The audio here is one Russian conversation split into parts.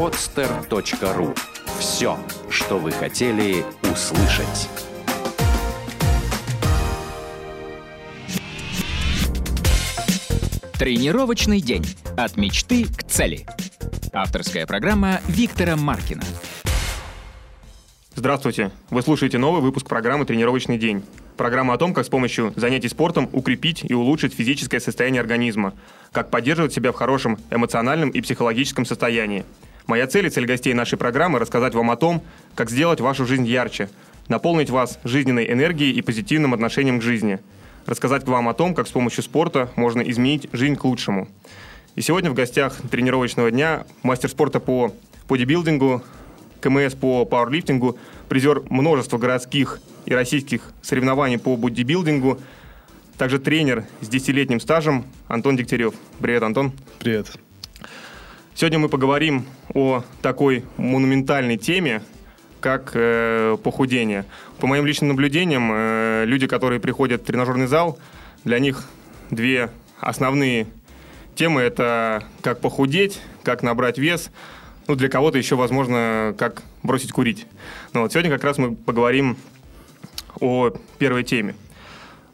podster.ru. Все, что вы хотели услышать. Тренировочный день. От мечты к цели. Авторская программа Виктора Маркина. Здравствуйте! Вы слушаете новый выпуск программы «Тренировочный день». Программа о том, как с помощью занятий спортом укрепить и улучшить физическое состояние организма, как поддерживать себя в хорошем эмоциональном и психологическом состоянии. Моя цель и цель гостей нашей программы – рассказать вам о том, как сделать вашу жизнь ярче, наполнить вас жизненной энергией и позитивным отношением к жизни – рассказать вам о том, как с помощью спорта можно изменить жизнь к лучшему. И сегодня в гостях тренировочного дня мастер спорта по бодибилдингу, КМС по пауэрлифтингу, призер множества городских и российских соревнований по бодибилдингу, также тренер с десятилетним стажем Антон Дегтярев. Привет, Антон. Привет. Сегодня мы поговорим о такой монументальной теме, как э, похудение. По моим личным наблюдениям, э, люди, которые приходят в тренажерный зал, для них две основные темы – это как похудеть, как набрать вес, ну, для кого-то еще, возможно, как бросить курить. Ну, вот сегодня как раз мы поговорим о первой теме.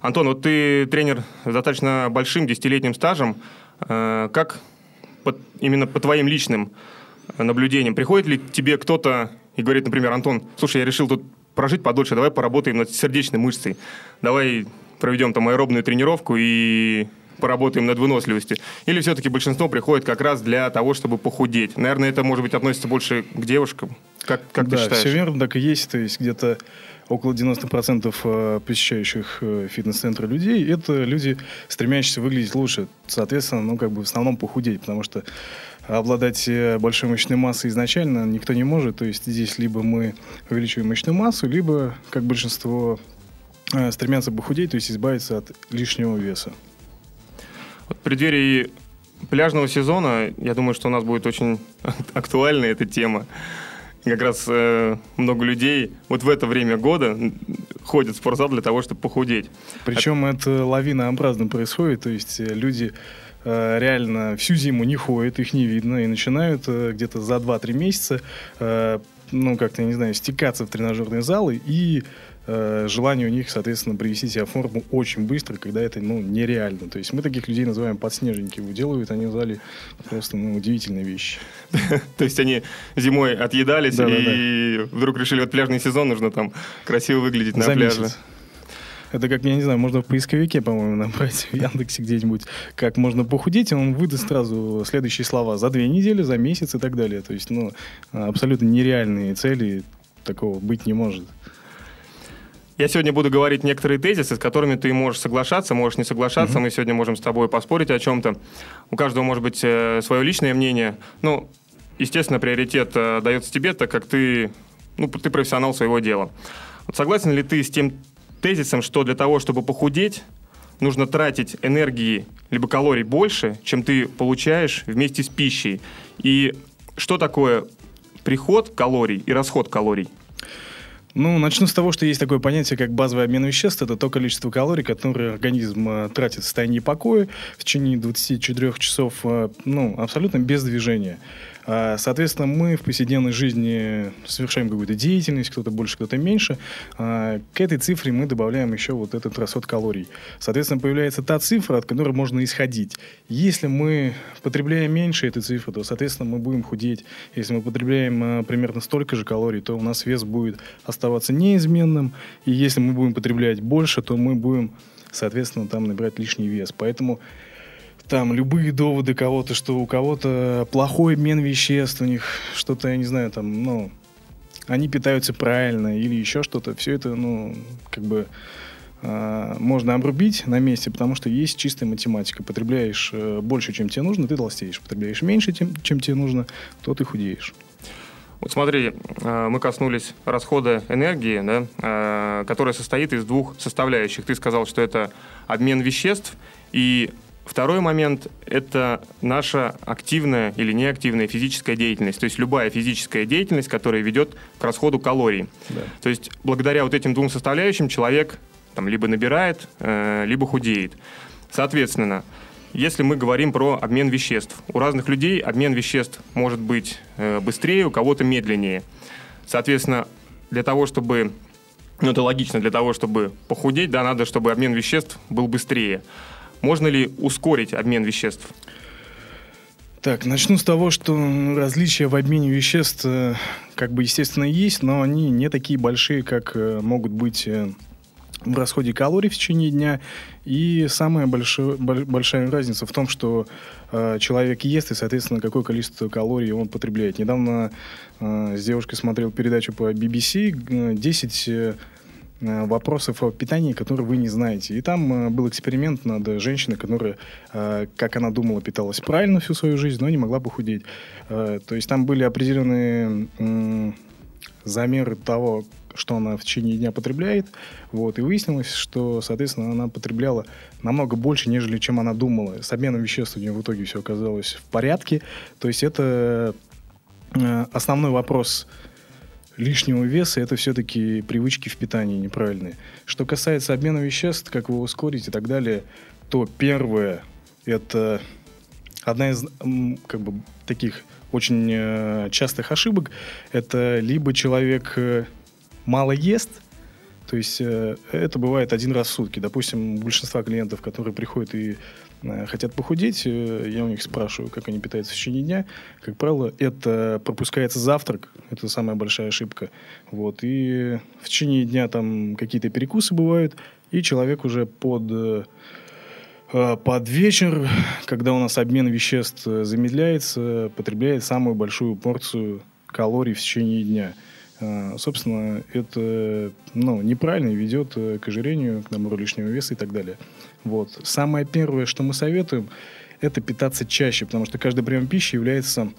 Антон, вот ты тренер с достаточно большим десятилетним стажем. Э, как по, именно по твоим личным наблюдениям, приходит ли к тебе кто-то и говорит, например, Антон, слушай, я решил тут прожить подольше, давай поработаем над сердечной мышцей, давай проведем там аэробную тренировку и поработаем над выносливостью. Или все-таки большинство приходит как раз для того, чтобы похудеть? Наверное, это, может быть, относится больше к девушкам. Как, как да, ты считаешь? все верно, так и есть. То есть где-то около 90% э, посещающих э, фитнес-центры людей – это люди, стремящиеся выглядеть лучше. Соответственно, ну, как бы в основном похудеть, потому что обладать э, большой мышечной массой изначально никто не может. То есть здесь либо мы увеличиваем мышечную массу, либо, как большинство, стремятся похудеть, то есть избавиться от лишнего веса. Вот в преддверии пляжного сезона, я думаю, что у нас будет очень актуальна эта тема. Как раз э, много людей вот в это время года ходят в спортзал для того, чтобы похудеть. Причем а... это лавинообразно происходит, то есть э, люди Э, реально всю зиму не ходят, их не видно, и начинают э, где-то за 2-3 месяца, ну, как-то, не знаю, стекаться в тренажерные залы, и желание у них, соответственно, привести себя в форму очень быстро, когда это, ну, нереально. То есть мы таких людей называем подснежники. Делают они в зале просто, ну, удивительные вещи. То есть они зимой отъедались и вдруг решили, вот пляжный сезон, нужно там красиво выглядеть на пляже. Это как, я не знаю, можно в поисковике, по-моему, набрать в Яндексе где-нибудь, как можно похудеть, и он выдаст сразу следующие слова за две недели, за месяц и так далее. То есть, ну, абсолютно нереальные цели, такого быть не может. Я сегодня буду говорить некоторые тезисы, с которыми ты можешь соглашаться, можешь не соглашаться. Mm-hmm. Мы сегодня можем с тобой поспорить о чем-то. У каждого может быть э, свое личное мнение. Ну, естественно, приоритет э, дается тебе, так как ты, ну, ты профессионал своего дела. Согласен ли ты с тем тезисом, что для того, чтобы похудеть, нужно тратить энергии либо калорий больше, чем ты получаешь вместе с пищей. И что такое приход калорий и расход калорий? Ну, начну с того, что есть такое понятие, как базовый обмен веществ. Это то количество калорий, которые организм э, тратит в состоянии покоя в течение 24 часов, э, ну, абсолютно без движения. А, соответственно, мы в повседневной жизни совершаем какую-то деятельность, кто-то больше, кто-то меньше. А, к этой цифре мы добавляем еще вот этот расход калорий. Соответственно, появляется та цифра, от которой можно исходить. Если мы потребляем меньше этой цифры, то, соответственно, мы будем худеть. Если мы потребляем а, примерно столько же калорий, то у нас вес будет оставаться неизменным. И если мы будем потреблять больше, то мы будем, соответственно, там набирать лишний вес. Поэтому там любые доводы кого-то, что у кого-то плохой обмен веществ, у них что-то, я не знаю, там, ну, они питаются правильно или еще что-то, все это, ну, как бы э, можно обрубить на месте, потому что есть чистая математика. Потребляешь э, больше, чем тебе нужно, ты толстеешь. Потребляешь меньше, чем, чем тебе нужно, то ты худеешь. Вот смотри, э, мы коснулись расхода энергии, да, э, которая состоит из двух составляющих. Ты сказал, что это обмен веществ и Второй момент – это наша активная или неактивная физическая деятельность. То есть любая физическая деятельность, которая ведет к расходу калорий. Да. То есть благодаря вот этим двум составляющим человек там, либо набирает, э, либо худеет. Соответственно, если мы говорим про обмен веществ. У разных людей обмен веществ может быть э, быстрее, у кого-то медленнее. Соответственно, для того, чтобы ну, это логично, для того, чтобы похудеть, да, надо, чтобы обмен веществ был быстрее. Можно ли ускорить обмен веществ? Так, начну с того, что различия в обмене веществ э, как бы естественно есть, но они не такие большие, как э, могут быть э, в расходе калорий в течение дня. И самая большая, большая разница в том, что э, человек ест и, соответственно, какое количество калорий он потребляет. Недавно э, с девушкой смотрел передачу по BBC 10 Э, вопросов о питании, которые вы не знаете. И там э, был эксперимент над женщиной, которая, э, как она думала, питалась правильно всю свою жизнь, но не могла похудеть. То есть там были определенные замеры того, что она в течение дня потребляет. Вот, и выяснилось, что, соответственно, она потребляла намного больше, нежели чем она думала. С обменом веществ у нее в итоге все оказалось в порядке. То есть это основной вопрос лишнего веса, это все-таки привычки в питании неправильные. Что касается обмена веществ, как его ускорить и так далее, то первое, это одна из как бы таких очень э, частых ошибок, это либо человек э, мало ест, то есть э, это бывает один раз в сутки. Допустим, у большинства клиентов, которые приходят и хотят похудеть, э, я у них спрашиваю, как они питаются в течение дня. Как правило, это пропускается завтрак, это самая большая ошибка. Вот. И в течение дня там какие-то перекусы бывают, и человек уже под, э, под вечер, когда у нас обмен веществ замедляется, потребляет самую большую порцию калорий в течение дня. Собственно, это ну, неправильно ведет к ожирению, к набору лишнего веса и так далее. Вот. Самое первое, что мы советуем, это питаться чаще, потому что каждый прием пищи является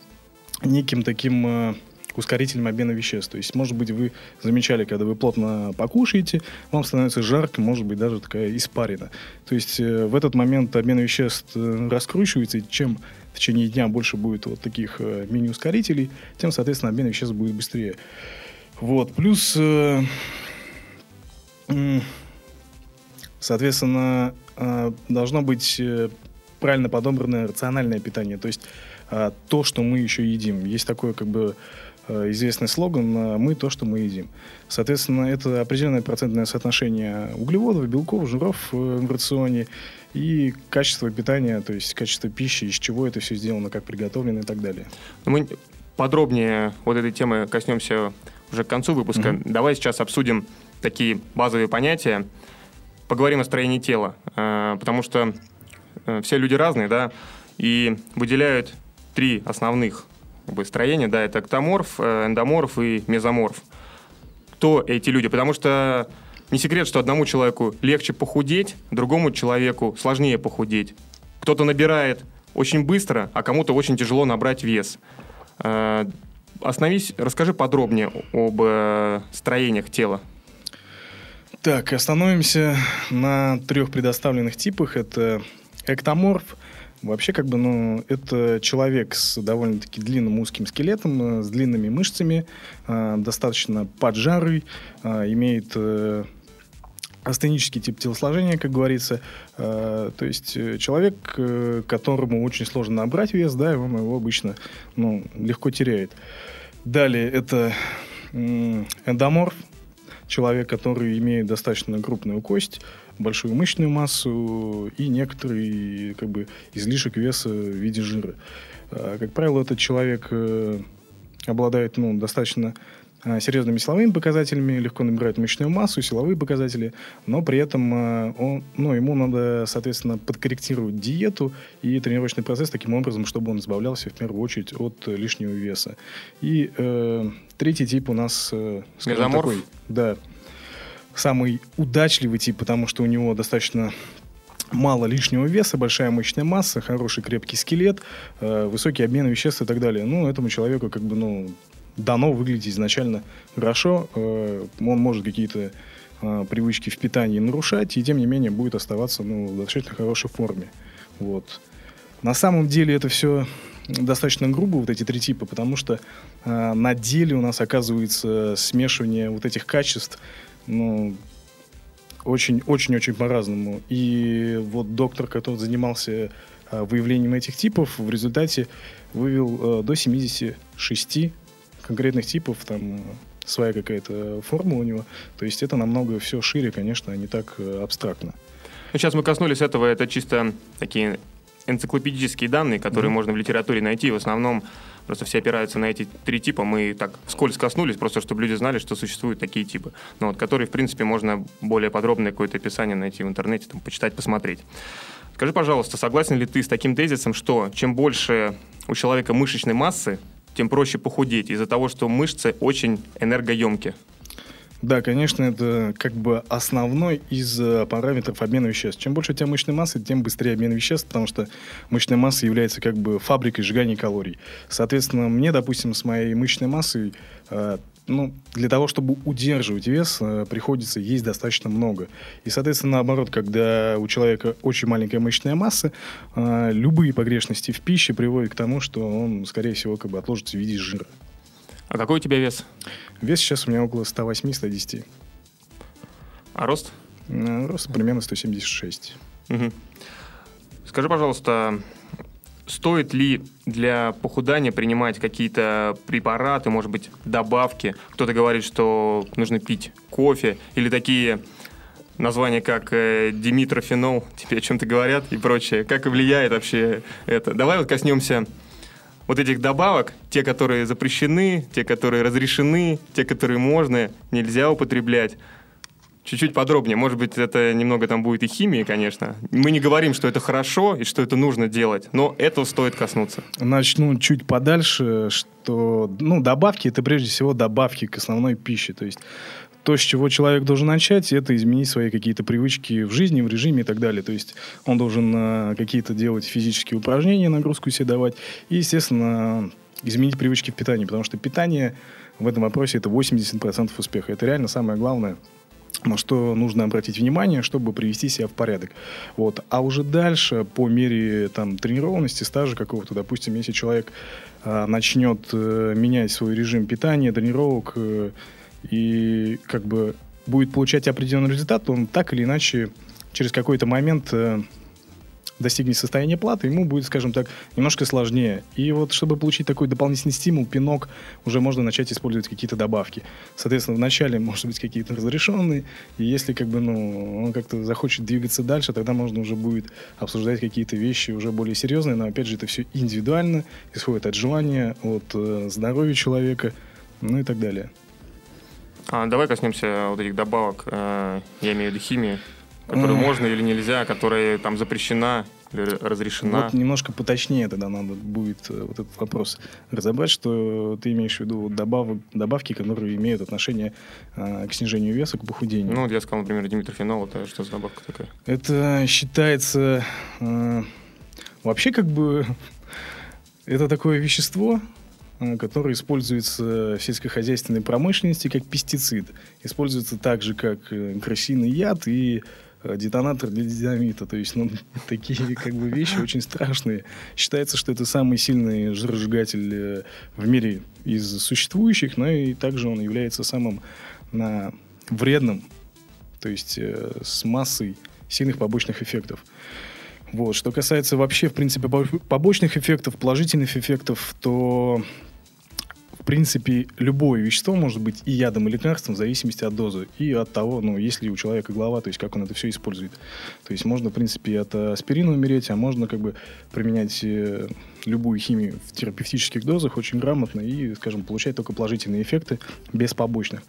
неким таким э, ускорителем обмена веществ. То есть, может быть, вы замечали, когда вы плотно покушаете, вам становится жарко, может быть, даже такая испарина. То есть, э, в этот момент обмен веществ э, раскручивается, и чем в течение дня больше будет вот таких э, мини-ускорителей, тем, соответственно, обмен веществ будет быстрее. Вот. Плюс, э, э, соответственно, должно быть э, правильно подобранное рациональное питание. То есть э, то, что мы еще едим. Есть такой как бы э, известный слоган «Мы то, что мы едим». Соответственно, это определенное процентное соотношение углеводов, белков, жиров в рационе и качество питания, то есть качество пищи, из чего это все сделано, как приготовлено и так далее. Мы подробнее вот этой темы коснемся уже к концу выпуска. Mm-hmm. Давай сейчас обсудим такие базовые понятия поговорим о строении тела, э, потому что э, все люди разные, да, и выделяют три основных строения, да, это эктоморф, э, эндоморф и мезоморф. Кто эти люди? Потому что не секрет, что одному человеку легче похудеть, другому человеку сложнее похудеть. Кто-то набирает очень быстро, а кому-то очень тяжело набрать вес. Остановись, расскажи подробнее об строениях тела. Так, остановимся на трех предоставленных типах. Это эктоморф. Вообще, как бы, ну, это человек с довольно-таки длинным узким скелетом, э, с длинными мышцами, э, достаточно поджарый, э, имеет э, астенический тип телосложения, как говорится. Э, то есть э, человек, которому очень сложно набрать вес, да, и он его обычно ну, легко теряет. Далее это эндоморф, человек, который имеет достаточно крупную кость, большую мышечную массу и некоторый как бы, излишек веса в виде жира. А, как правило, этот человек э, обладает ну, достаточно серьезными силовыми показателями, легко набирает мышечную массу, силовые показатели, но при этом а, он, ну, ему надо, соответственно, подкорректировать диету и тренировочный процесс таким образом, чтобы он избавлялся в первую очередь от лишнего веса. И э, третий тип у нас, э, скажем, такой, да, самый удачливый тип, потому что у него достаточно мало лишнего веса, большая мышечная масса, хороший крепкий скелет, э, высокий обмен веществ и так далее. Ну, этому человеку как бы, ну, дано выглядеть изначально хорошо. Э, он может какие-то э, привычки в питании нарушать, и тем не менее будет оставаться ну, в достаточно хорошей форме. Вот. На самом деле это все достаточно грубо, вот эти три типа, потому что э, на деле у нас оказывается смешивание вот этих качеств ну, Очень-очень-очень по-разному. И вот доктор, который занимался выявлением этих типов, в результате вывел а, до 76 конкретных типов, там своя какая-то формула у него. То есть это намного все шире, конечно, а не так э, абстрактно. Ну, сейчас мы коснулись этого, это чисто такие энциклопедические данные, которые mm-hmm. можно в литературе найти. В основном просто все опираются на эти три типа. Мы так вскользь коснулись, просто чтобы люди знали, что существуют такие типы. Ну, вот, которые, в принципе, можно более подробное какое-то описание найти в интернете, там, почитать, посмотреть. Скажи, пожалуйста, согласен ли ты с таким тезисом, что чем больше у человека мышечной массы, тем проще похудеть из-за того, что мышцы очень энергоемкие? Да, конечно, это как бы основной из э, параметров обмена веществ. Чем больше у тебя мышечной массы, тем быстрее обмен веществ, потому что мышечная масса является как бы фабрикой сжигания калорий. Соответственно, мне, допустим, с моей мышечной массой э, ну, для того, чтобы удерживать вес, э, приходится есть достаточно много. И, соответственно, наоборот, когда у человека очень маленькая мышечная масса, любые погрешности в пище приводят к тому, что он, скорее всего, как бы отложится в виде жира. А какой у тебя вес? Вес сейчас у меня около 108-110. А рост? Э, рост примерно 176. Угу. Скажи, пожалуйста, стоит ли для похудания принимать какие-то препараты, может быть, добавки? Кто-то говорит, что нужно пить кофе или такие названия, как э, димитрофенол, тебе о чем-то говорят и прочее. Как влияет вообще это? Давай вот коснемся вот этих добавок, те, которые запрещены, те, которые разрешены, те, которые можно, нельзя употреблять. Чуть-чуть подробнее. Может быть, это немного там будет и химии, конечно. Мы не говорим, что это хорошо и что это нужно делать, но этого стоит коснуться. Начну чуть подальше, что ну, добавки это прежде всего добавки к основной пище. То есть то, с чего человек должен начать, это изменить свои какие-то привычки в жизни, в режиме и так далее. То есть он должен э, какие-то делать физические упражнения, нагрузку себе давать. И, естественно, изменить привычки в питании, потому что питание в этом вопросе это 80% успеха. Это реально самое главное на что нужно обратить внимание, чтобы привести себя в порядок. Вот. А уже дальше, по мере там, тренированности, стажа какого-то, допустим, если человек э, начнет э, менять свой режим питания, тренировок, э, и как бы будет получать определенный результат, он так или иначе через какой-то момент э, достигнет состояния платы, ему будет, скажем так, немножко сложнее. И вот, чтобы получить такой дополнительный стимул, пинок, уже можно начать использовать какие-то добавки. Соответственно, вначале, может быть, какие-то разрешенные, и если, как бы, ну, он как-то захочет двигаться дальше, тогда можно уже будет обсуждать какие-то вещи уже более серьезные, но, опять же, это все индивидуально, исходит от желания, от э, здоровья человека, ну и так далее. А, давай коснемся вот этих добавок, э, я имею в виду химии, которые можно или нельзя, которые там запрещена или разрешена. Вот немножко поточнее тогда надо будет э, вот этот вопрос разобрать, что ты имеешь в виду добавок, добавки, которые имеют отношение э, к снижению веса, к похудению. Ну, вот я сказал, например, димитрофенол, это что за добавка такая? Это считается э, вообще как бы это такое вещество, Э, который используется в сельскохозяйственной промышленности как пестицид. Используется так же, как э, крысиный яд и детонатор для динамита. То есть, ну, такие как бы вещи очень страшные. Считается, что это самый сильный жиросжигатель в мире из существующих, но и также он является самым на, вредным, то есть с массой сильных побочных эффектов. Вот. Что касается вообще, в принципе, побочных эффектов, положительных эффектов, то принципе, любое вещество может быть и ядом, и лекарством в зависимости от дозы и от того, ну, есть ли у человека голова, то есть как он это все использует. То есть можно, в принципе, от аспирина умереть, а можно как бы применять э, любую химию в терапевтических дозах очень грамотно и, скажем, получать только положительные эффекты без побочных.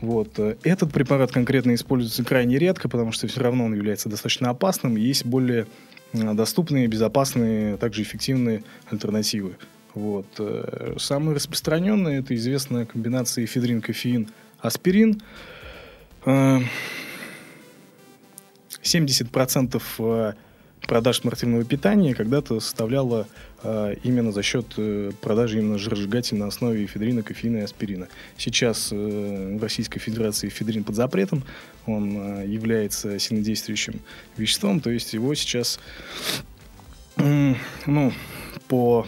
Вот. Этот препарат конкретно используется крайне редко, потому что все равно он является достаточно опасным. Есть более э, доступные, безопасные, также эффективные альтернативы. Вот. Э, самые распространенные это известная комбинация эфедрин, кофеин, аспирин. 70% э, э, продаж спортивного питания когда-то составляла именно за счет продажи именно жиросжигателей на основе эфедрина, кофеина и аспирина. Сейчас в Российской Федерации эфедрин под запретом, он является сильнодействующим веществом, то есть его сейчас ну, по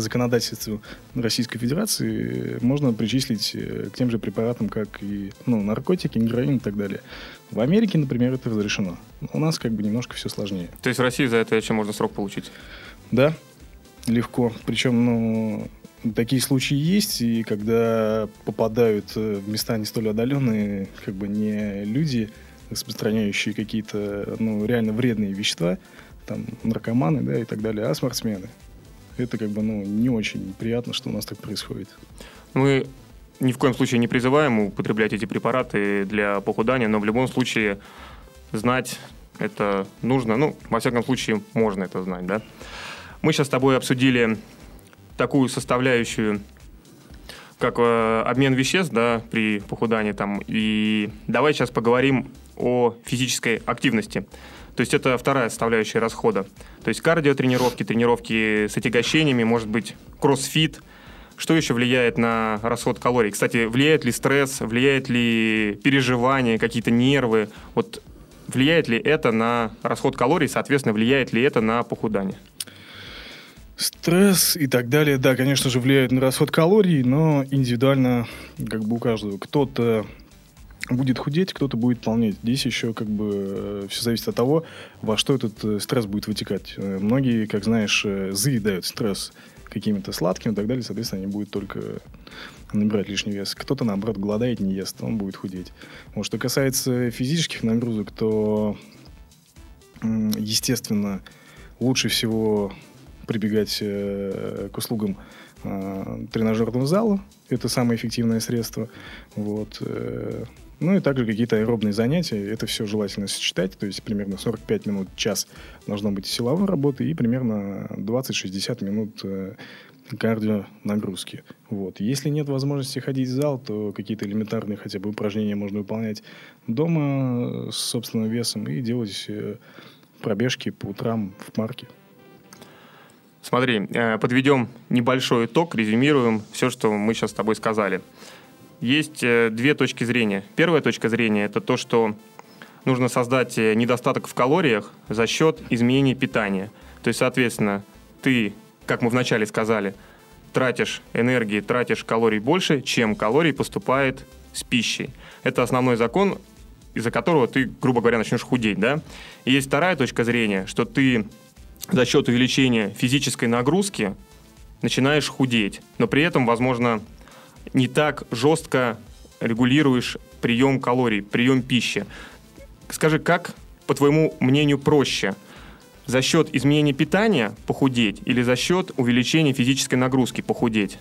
законодательству Российской Федерации можно причислить э, к тем же препаратам, как и ну, наркотики, героин и так далее. В Америке, например, это разрешено. У нас как бы немножко все сложнее. То есть в России за это еще можно срок получить? Да, легко. Причем, ну, такие случаи есть, и когда попадают э, в места не столь отдаленные, как бы не люди, распространяющие какие-то, ну, реально вредные вещества, там, наркоманы, да, и так далее, а спортсмены. Это как бы, ну, не очень приятно, что у нас так происходит. Мы ни в коем случае не призываем употреблять эти препараты для похудания, но в любом случае знать это нужно. Ну, во всяком случае, можно это знать, да. Мы сейчас с тобой обсудили такую составляющую, как э, обмен веществ, да, при похудании там. И давай сейчас поговорим о физической активности. То есть это вторая составляющая расхода. То есть кардиотренировки, тренировки с отягощениями, может быть, кроссфит. Что еще влияет на расход калорий? Кстати, влияет ли стресс, влияет ли переживания, какие-то нервы? Вот влияет ли это на расход калорий, соответственно, влияет ли это на похудание? Стресс и так далее, да, конечно же, влияет на расход калорий, но индивидуально, как бы у каждого. Кто-то будет худеть, кто-то будет полнеть. Здесь еще как бы э, все зависит от того, во что этот э, стресс будет вытекать. Э, многие, как знаешь, заедают стресс какими-то сладкими и так далее, соответственно, они будут только набирать лишний вес. Кто-то, наоборот, голодает, не ест, он будет худеть. Вот, что касается физических нагрузок, то, естественно, лучше всего прибегать к услугам тренажерного зала. Это самое эффективное средство. Вот. Э, ну и также какие-то аэробные занятия. Это все желательно сочетать. То есть примерно 45 минут, час должно быть силовой работы и примерно 20-60 минут э, кардио нагрузки. Вот. Если нет возможности ходить в зал, то какие-то элементарные хотя бы упражнения можно выполнять дома с собственным весом и делать э, пробежки по утрам в парке. Смотри, э, подведем небольшой итог, резюмируем все, что мы сейчас с тобой сказали. Есть э, две точки зрения. Первая точка зрения – это то, что нужно создать э, недостаток в калориях за счет изменения питания. То есть, соответственно, ты, как мы вначале сказали, тратишь энергии, тратишь калорий больше, чем калорий поступает с пищей. Это основной закон, из-за которого ты, грубо говоря, начнешь худеть. Да? И есть вторая точка зрения, что ты за счет увеличения физической нагрузки начинаешь худеть, но при этом, возможно, не так жестко регулируешь прием калорий, прием пищи. Скажи, как, по твоему мнению, проще? За счет изменения питания похудеть или за счет увеличения физической нагрузки похудеть?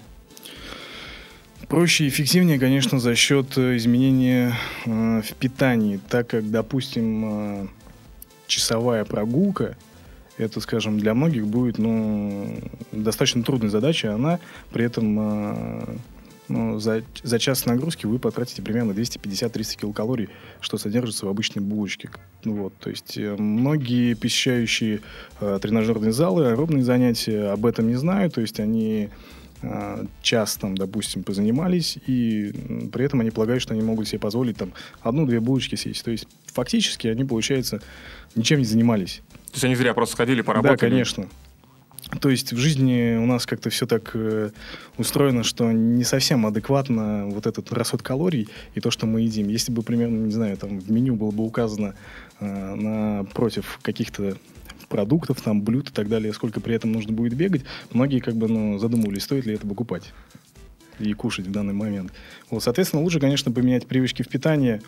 Проще и эффективнее, конечно, за счет э, изменения э, в питании, так как, допустим, э, часовая прогулка это, скажем, для многих будет ну, достаточно трудной задачей. Она при этом э, ну, за, за час нагрузки вы потратите примерно 250-300 килокалорий, что содержится в обычной булочке. Вот, то есть э, многие посещающие э, тренажерные залы, аэробные занятия об этом не знают, то есть они э, час там, допустим, позанимались, и при этом они полагают, что они могут себе позволить там одну-две булочки съесть. То есть фактически они, получается, ничем не занимались. То есть они зря просто сходили, поработали? Да, конечно. То есть в жизни у нас как-то все так э, устроено, что не совсем адекватно вот этот расход калорий и то, что мы едим. Если бы примерно, не знаю, там в меню было бы указано э, на против каких-то продуктов, там, блюд и так далее, сколько при этом нужно будет бегать, многие как бы ну, задумывались, стоит ли это покупать и кушать в данный момент. Вот, соответственно, лучше, конечно, поменять привычки в питании,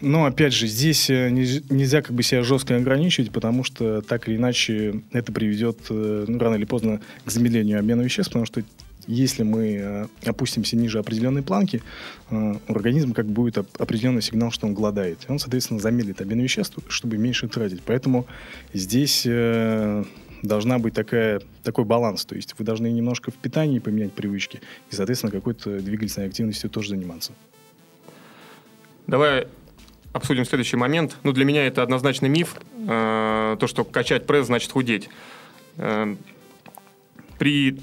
но, опять же, здесь э, нельзя как бы себя жестко ограничивать, потому что так или иначе это приведет э, ну, рано или поздно к замедлению обмена веществ, потому что если мы опустимся ниже определенной планки, у организма как будет определенный сигнал, что он голодает. Он, соответственно, замедлит обмен веществ, чтобы меньше тратить. Поэтому здесь должна быть такая, такой баланс. То есть вы должны немножко в питании поменять привычки и, соответственно, какой-то двигательной активностью тоже заниматься. Давай обсудим следующий момент. Ну, для меня это однозначно миф. Э, то, что качать пресс значит худеть. Э, при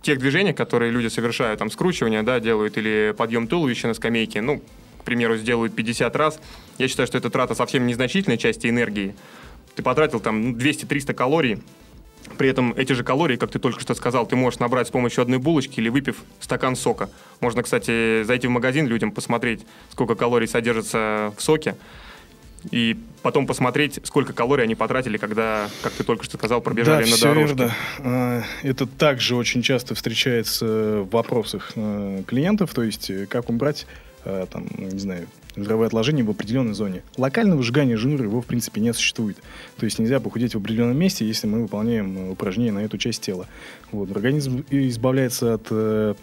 тех движениях, которые люди совершают, там, скручивание, да, делают, или подъем туловища на скамейке, ну, к примеру, сделают 50 раз, я считаю, что это трата совсем незначительной части энергии. Ты потратил там 200-300 калорий, При этом эти же калории, как ты только что сказал, ты можешь набрать с помощью одной булочки или выпив стакан сока. Можно, кстати, зайти в магазин людям, посмотреть, сколько калорий содержится в соке, и потом посмотреть, сколько калорий они потратили, когда, как ты только что сказал, пробежали да, на все дорожке. Верно. А, Это также очень часто встречается в вопросах э, клиентов, то есть э, как убрать э, там, не знаю, жировое в определенной зоне. Локального сжигания жира его, в принципе, не существует. То есть нельзя похудеть в определенном месте, если мы выполняем э, упражнения на эту часть тела. Вот. Организм избавляется от э,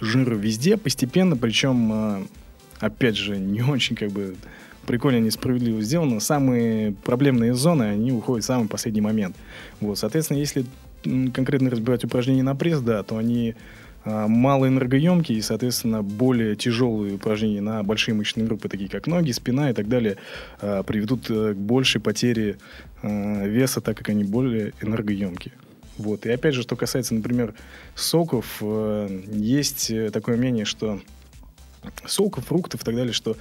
жира везде постепенно, причем, э, опять же, не очень как бы прикольно, несправедливо сделано. Самые проблемные зоны, они уходят в самый последний момент. Вот, соответственно, если конкретно разбирать упражнения на пресс, да, то они малоэнергоемкие и, соответственно, более тяжелые упражнения на большие мышечные группы, такие как ноги, спина и так далее, а, приведут э, к большей потере веса, так как они более энергоемкие. Вот. И опять же, что касается, например, соков, э, есть э, такое мнение, что соков, фруктов и так далее, что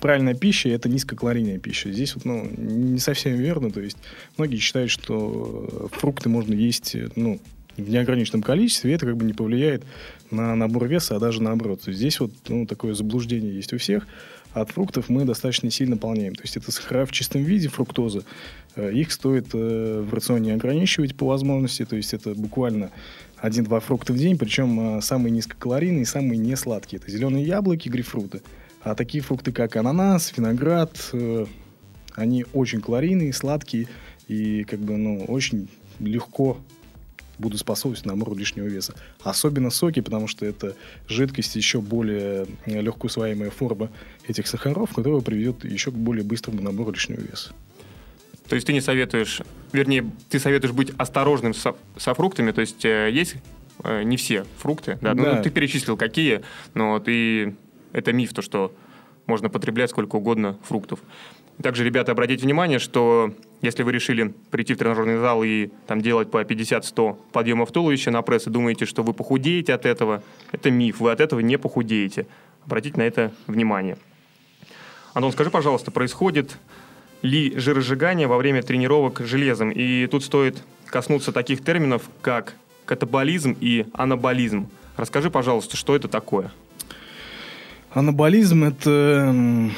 правильная пища – это низкокалорийная пища. Здесь вот, ну, не совсем верно. То есть многие считают, что фрукты можно есть э, ну, в неограниченном количестве, это как бы не повлияет на набор веса, а даже наоборот. Здесь вот ну, такое заблуждение есть у всех. От фруктов мы достаточно сильно полнеем. То есть это сахара в чистом виде, фруктоза. Э, Их стоит э, в рационе ограничивать по возможности. То есть это буквально один-два фрукта в день, причем э, самые низкокалорийные самые несладкие. Это зеленые яблоки, грейпфруты. А такие фрукты, как ананас, виноград, они очень калорийные, сладкие и как бы, ну, очень легко будут способствовать набору лишнего веса. Особенно соки, потому что это жидкость еще более э, легко усваиваемая форма этих сахаров, которая приведет еще к более быстрому набору лишнего веса. То есть ты не советуешь, вернее, ты советуешь быть осторожным со, со фруктами, то есть э, есть э, не все фрукты, да? Ну, Да. ну, ты перечислил какие, но ты это миф, то, что можно потреблять сколько угодно фруктов. Также, ребята, обратите внимание, что если вы решили прийти в тренажерный зал и там делать по 50-100 подъемов туловища на пресс и думаете, что вы похудеете от этого, это миф, вы от этого не похудеете. Обратите на это внимание. Антон, скажи, пожалуйста, происходит ли жиросжигание во время тренировок железом? И тут стоит коснуться таких терминов, как катаболизм и анаболизм. Расскажи, пожалуйста, что это такое? Анаболизм – это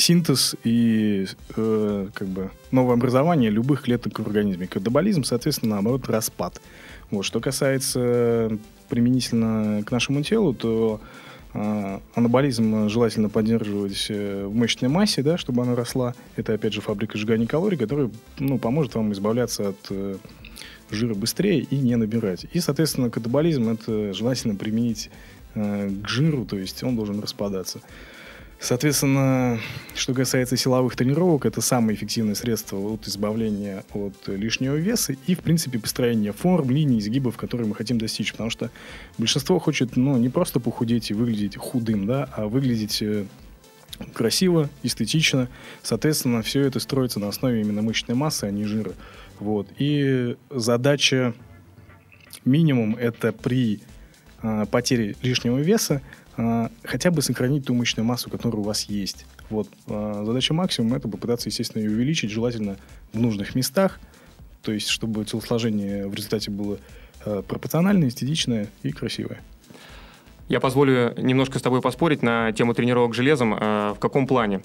синтез и э, как бы новообразование любых клеток в организме. Катаболизм, соответственно, наоборот, распад. Вот. Что касается применительно к нашему телу, то э, анаболизм желательно поддерживать э, в мышечной массе, да, чтобы она росла. Это, опять же, фабрика сжигания калорий, которая ну, поможет вам избавляться от э, жира быстрее и не набирать. И, соответственно, катаболизм это желательно применить э, к жиру, то есть он должен распадаться. Соответственно, что касается силовых тренировок, это самое эффективное средство от избавления от лишнего веса и, в принципе, построения форм, линий, изгибов, которые мы хотим достичь. Потому что большинство хочет, ну, не просто похудеть и выглядеть худым, да, а выглядеть э, красиво, эстетично. Соответственно, все это строится на основе именно мышечной массы, а не жира. Вот. И задача минимум это при э, потере лишнего веса хотя бы сохранить ту мышечную массу, которая у вас есть. Вот. Э, задача максимум это попытаться, естественно, ее увеличить, желательно в нужных местах, то есть чтобы телосложение в результате было э, пропорциональное, эстетичное и красивое. Я позволю немножко с тобой поспорить на тему тренировок железом. В каком плане?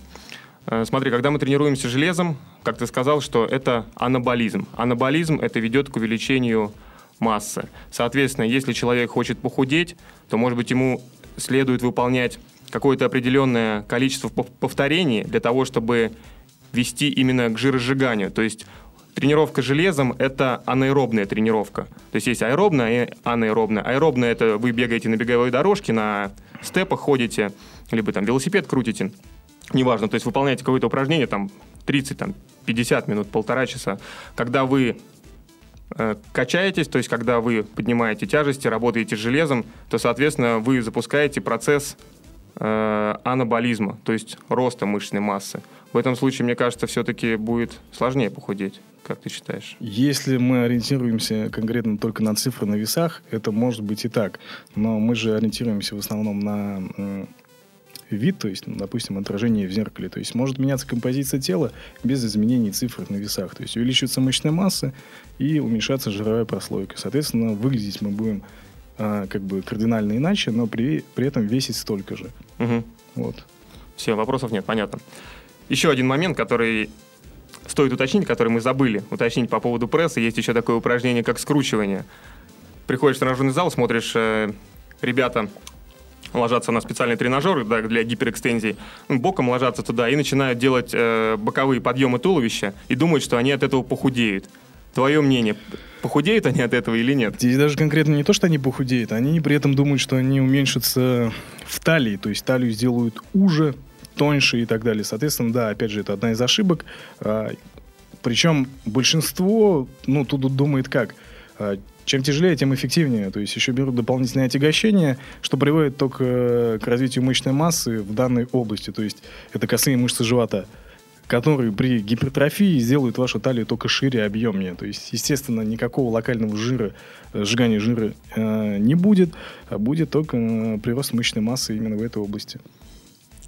Смотри, когда мы тренируемся железом, как ты сказал, что это анаболизм. Анаболизм это ведет к увеличению массы. Соответственно, если человек хочет похудеть, то, может быть, ему следует выполнять какое-то определенное количество пов- повторений для того, чтобы вести именно к жиросжиганию. То есть тренировка железом – это анаэробная тренировка. То есть есть аэробная и анаэробная. Аэробная – это вы бегаете на беговой дорожке, на степах ходите, либо там велосипед крутите. Неважно, то есть выполняете какое-то упражнение, там 30, там, 50 минут, полтора часа. Когда вы качаетесь, то есть когда вы поднимаете тяжести, работаете с железом, то, соответственно, вы запускаете процесс э, анаболизма, то есть роста мышечной массы. В этом случае, мне кажется, все-таки будет сложнее похудеть. Как ты считаешь? Если мы ориентируемся конкретно только на цифры на весах, это может быть и так. Но мы же ориентируемся в основном на вид, то есть, допустим, отражение в зеркале. То есть может меняться композиция тела без изменений цифр на весах. То есть увеличивается мышечная масса и уменьшаться жировая прослойка. Соответственно, выглядеть мы будем а, как бы кардинально иначе, но при, при этом весить столько же. Угу. Вот. Все, вопросов нет, понятно. Еще один момент, который стоит уточнить, который мы забыли уточнить по поводу пресса. Есть еще такое упражнение, как скручивание. Приходишь в тренажерный зал, смотришь, э, ребята ложатся на специальные тренажеры да, для гиперэкстензий, боком ложатся туда и начинают делать э, боковые подъемы туловища и думают, что они от этого похудеют. Твое мнение, похудеют они от этого или нет? Здесь даже конкретно не то, что они похудеют, они при этом думают, что они уменьшатся в талии, то есть талию сделают уже, тоньше и так далее. Соответственно, да, опять же, это одна из ошибок. А, причем большинство, ну, тут думает как? А, чем тяжелее, тем эффективнее. То есть еще берут дополнительное отягощение, что приводит только к развитию мышечной массы в данной области. То есть это косые мышцы живота которые при гипертрофии сделают вашу талию только шире и объемнее. То есть, естественно, никакого локального жира, э, сжигания жира э, не будет, а будет только э, прирост мышечной массы именно в этой области.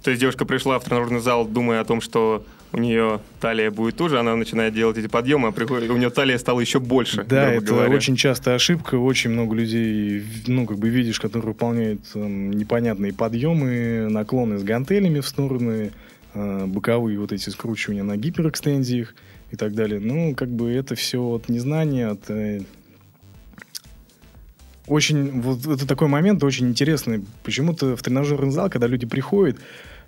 То есть девушка пришла в тренажерный зал, думая о том, что у нее талия будет тоже, она начинает делать эти подъемы, а приходит, у нее талия стала еще больше. Да, это говоря. очень частая ошибка. Очень много людей, ну, как бы видишь, которые выполняют там, непонятные подъемы, наклоны с гантелями в стороны, э, боковые вот эти скручивания на гиперэкстензиях и так далее. Ну, как бы это все от незнания, от э, очень, вот это такой момент очень интересный. Почему-то в тренажерный зал, когда люди приходят,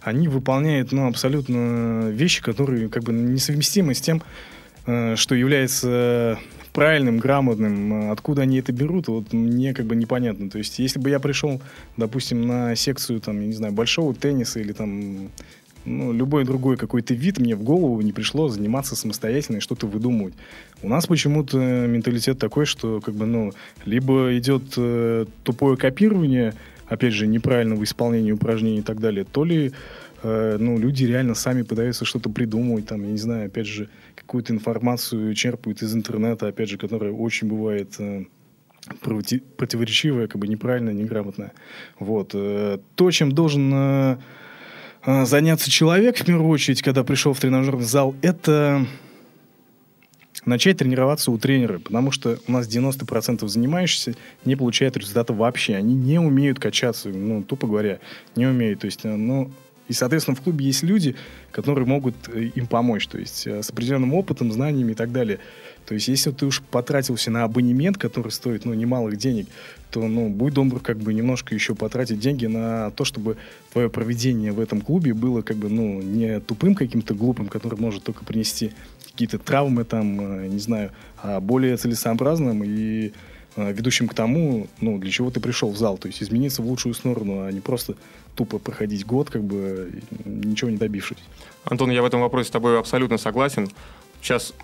они выполняют, ну, абсолютно вещи, которые как бы несовместимы с тем, э, что является правильным, грамотным, откуда они это берут, вот мне как бы непонятно. То есть, если бы я пришел, допустим, на секцию, там, я не знаю, большого тенниса или там ну, любой другой какой-то вид, мне в голову не пришло заниматься самостоятельно и что-то выдумывать. У нас почему-то менталитет такой, что как бы, ну, либо идет э, тупое копирование, опять же, неправильного исполнения упражнений и так далее, то ли э, ну, люди реально сами пытаются что-то придумывать, там, я не знаю, опять же, какую-то информацию черпают из интернета, опять же, которая очень бывает э, противоречивая, как бы неправильная, неграмотная. Вот. Э, то, чем должен э, заняться человек, в первую очередь, когда пришел в тренажерный зал, это начать тренироваться у тренера, потому что у нас 90% занимающихся не получают результата вообще. Они не умеют качаться, ну, тупо говоря, не умеют. То есть, э, ну, и, соответственно, в клубе есть люди, которые могут э, им помочь, то есть э, с определенным опытом, знаниями и так далее. То есть, если ты уж потратился на абонемент, который стоит, ну, немалых денег, то, ну, будь добр, как бы немножко еще потратить деньги на то, чтобы твое проведение в этом клубе было, как бы, ну, не тупым каким-то глупым, который может только принести какие-то травмы там, э, не знаю, а более целесообразным и ведущим к тому, ну, для чего ты пришел в зал, то есть измениться в лучшую сторону, а не просто тупо проходить год, как бы ничего не добившись. Антон, я в этом вопросе с тобой абсолютно согласен. Сейчас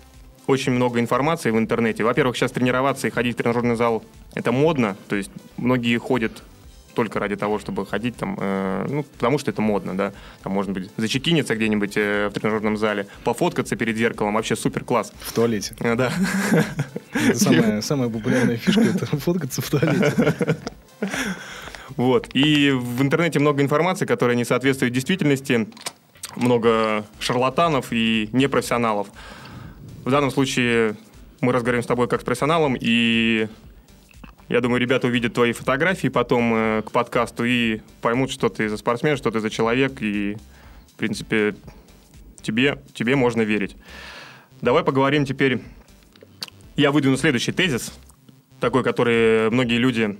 очень много информации в интернете. Во-первых, сейчас тренироваться и ходить в тренажерный зал – это модно, то есть многие ходят только ради того, чтобы ходить там, э, ну, потому что это модно, да. Там можно быть зачекиниться где-нибудь э, в тренажерном зале, пофоткаться перед зеркалом, вообще супер класс. В туалете. Э, да. Самая, самая популярная фишка, это фоткаться в туалете. Вот. И в интернете много информации, которая не соответствует действительности, много шарлатанов и непрофессионалов. В данном случае мы разговариваем с тобой как с профессионалом, и я думаю, ребята увидят твои фотографии потом э, к подкасту и поймут, что ты за спортсмен, что ты за человек, и, в принципе, тебе, тебе можно верить. Давай поговорим теперь... Я выдвину следующий тезис, такой, который многие люди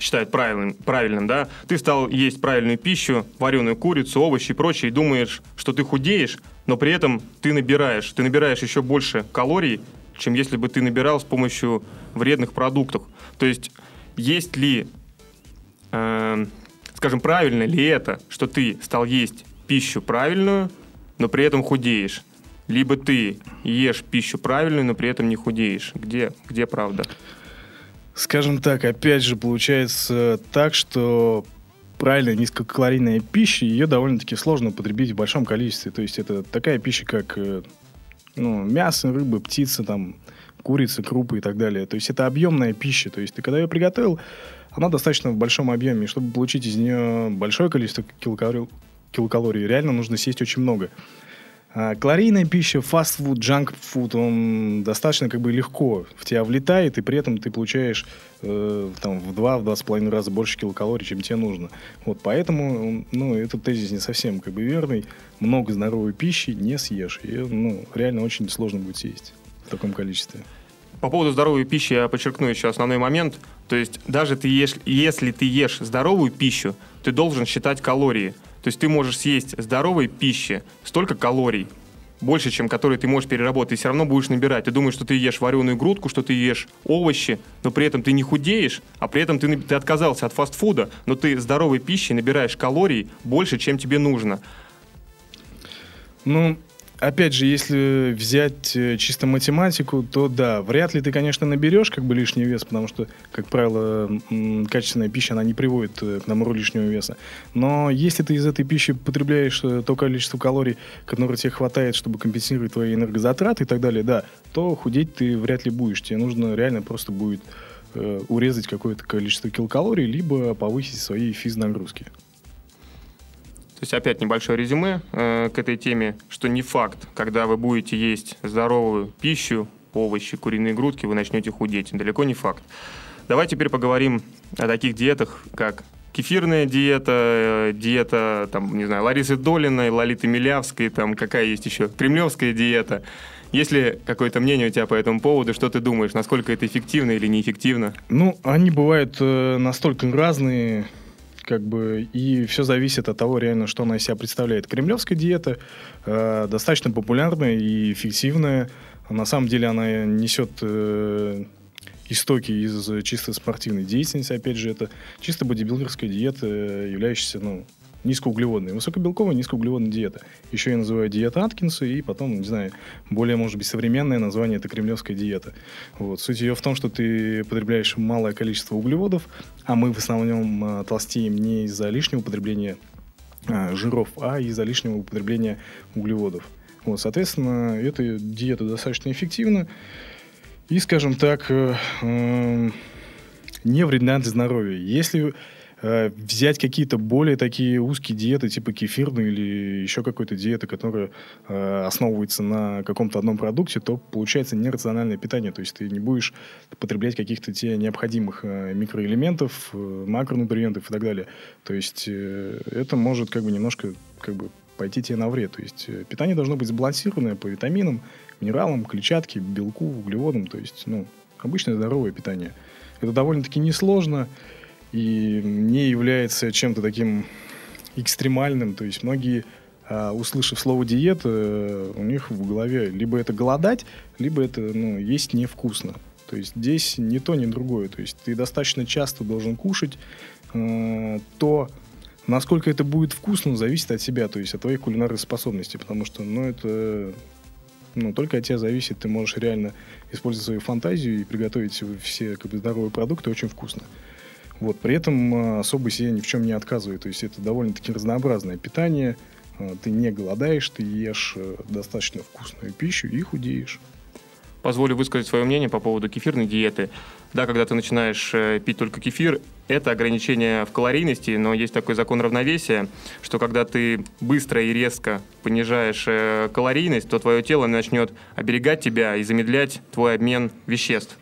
считают правильным, правильным, да, ты стал есть правильную пищу, вареную курицу, овощи и прочее, и думаешь, что ты худеешь, но при этом ты набираешь, ты набираешь еще больше калорий, чем если бы ты набирал с помощью вредных продуктов. То есть есть ли, э, скажем, правильно ли это, что ты стал есть пищу правильную, но при этом худеешь? Либо ты ешь пищу правильную, но при этом не худеешь. Где, где правда? Скажем так, опять же, получается так, что правильная низкокалорийная пища, ее довольно-таки сложно употребить в большом количестве. То есть это такая пища, как э, ну, мясо, рыба, птица, там, курица, крупы и так далее. То есть это объемная пища. То есть ты когда ее приготовил, она достаточно в большом объеме. И чтобы получить из нее большое количество килокалорий, килокалорий, реально нужно съесть очень много. Калорийная пища, фастфуд, джанк-фуд, он достаточно как бы легко в тебя влетает, и при этом ты получаешь э, там, в два, в раза больше килокалорий, чем тебе нужно. Вот поэтому, ну, этот тезис не совсем как бы верный. Много здоровой пищи не съешь. И, ну, реально очень сложно будет съесть в таком количестве. По поводу здоровой пищи я подчеркну еще основной момент. То есть даже ты ешь, если ты ешь здоровую пищу, ты должен считать калории – то есть ты можешь съесть здоровой пищи столько калорий, больше, чем которые ты можешь переработать, ты все равно будешь набирать. Ты думаешь, что ты ешь вареную грудку, что ты ешь овощи, но при этом ты не худеешь, а при этом ты, ты отказался от фастфуда, но ты здоровой пищей набираешь калорий больше, чем тебе нужно. Ну, опять же, если взять э, чисто математику, то да, вряд ли ты, конечно, наберешь как бы лишний вес, потому что, как правило, качественная пища, она не приводит э, к набору лишнего веса. Но если ты из этой пищи потребляешь э, то количество калорий, которое тебе хватает, чтобы компенсировать твои энергозатраты и так далее, да, то худеть ты вряд ли будешь. Тебе нужно реально просто будет урезать какое-то количество килокалорий, либо повысить свои физнагрузки. То есть опять небольшое резюме э, к этой теме, что не факт, когда вы будете есть здоровую пищу, овощи, куриные грудки, вы начнете худеть. Далеко не факт. Давай теперь поговорим о таких диетах, как кефирная диета, э, диета, там, не знаю, Ларисы Долиной, Лолиты Милявской, там, какая есть еще, кремлевская диета. Есть ли какое-то мнение у тебя по этому поводу? Что ты думаешь, насколько это эффективно или неэффективно? Ну, они бывают э, настолько разные, как бы, и все зависит от того, реально, что она из себя представляет. Кремлевская диета э, достаточно популярная и эффективная. На самом деле она несет э, истоки из чисто спортивной деятельности. Опять же, это чисто бодибилдерская диета, являющаяся, ну, низкоуглеводная. Высокобелковая низкоуглеводная диета. Еще я называю диета Аткинса, и потом, не знаю, более, может быть, современное название – это кремлевская диета. Вот. Суть ее в том, что ты потребляешь малое количество углеводов, а мы в основном а, толстеем не из-за лишнего употребления а, жиров, а из-за лишнего употребления углеводов. Вот, соответственно, эта диета достаточно эффективна и, скажем так, э, э, не вредна для здоровья. Если взять какие-то более такие узкие диеты, типа кефирные или еще какой-то диеты, которая э, основывается на каком-то одном продукте, то получается нерациональное питание. То есть ты не будешь потреблять каких-то тебе необходимых э, микроэлементов, э, макронутриентов и так далее. То есть э, это может как бы немножко как бы пойти тебе на вред. То есть э, питание должно быть сбалансированное по витаминам, минералам, клетчатке, белку, углеводам. То есть, ну, обычное здоровое питание. Это довольно-таки несложно и не является чем-то таким экстремальным. То есть многие, а, услышав слово диета, у них в голове либо это голодать, либо это ну, есть невкусно. То есть здесь ни то, ни другое. То есть ты достаточно часто должен кушать э, то, насколько это будет вкусно, зависит от себя, то есть от твоей кулинарной способности, потому что, ну, это ну, только от тебя зависит, ты можешь реально использовать свою фантазию и приготовить все как бы, здоровые продукты очень вкусно. Вот, при этом а, особо себе ни в чем не отказывает. То есть это довольно-таки разнообразное питание. А, ты не голодаешь, ты ешь э, достаточно вкусную пищу и худеешь. Позволю высказать свое мнение по поводу кефирной диеты. Да, когда ты начинаешь э, пить только кефир, это ограничение в калорийности, но есть такой закон равновесия, что когда ты быстро и резко понижаешь э, калорийность, то твое тело начнет оберегать тебя и замедлять твой обмен веществ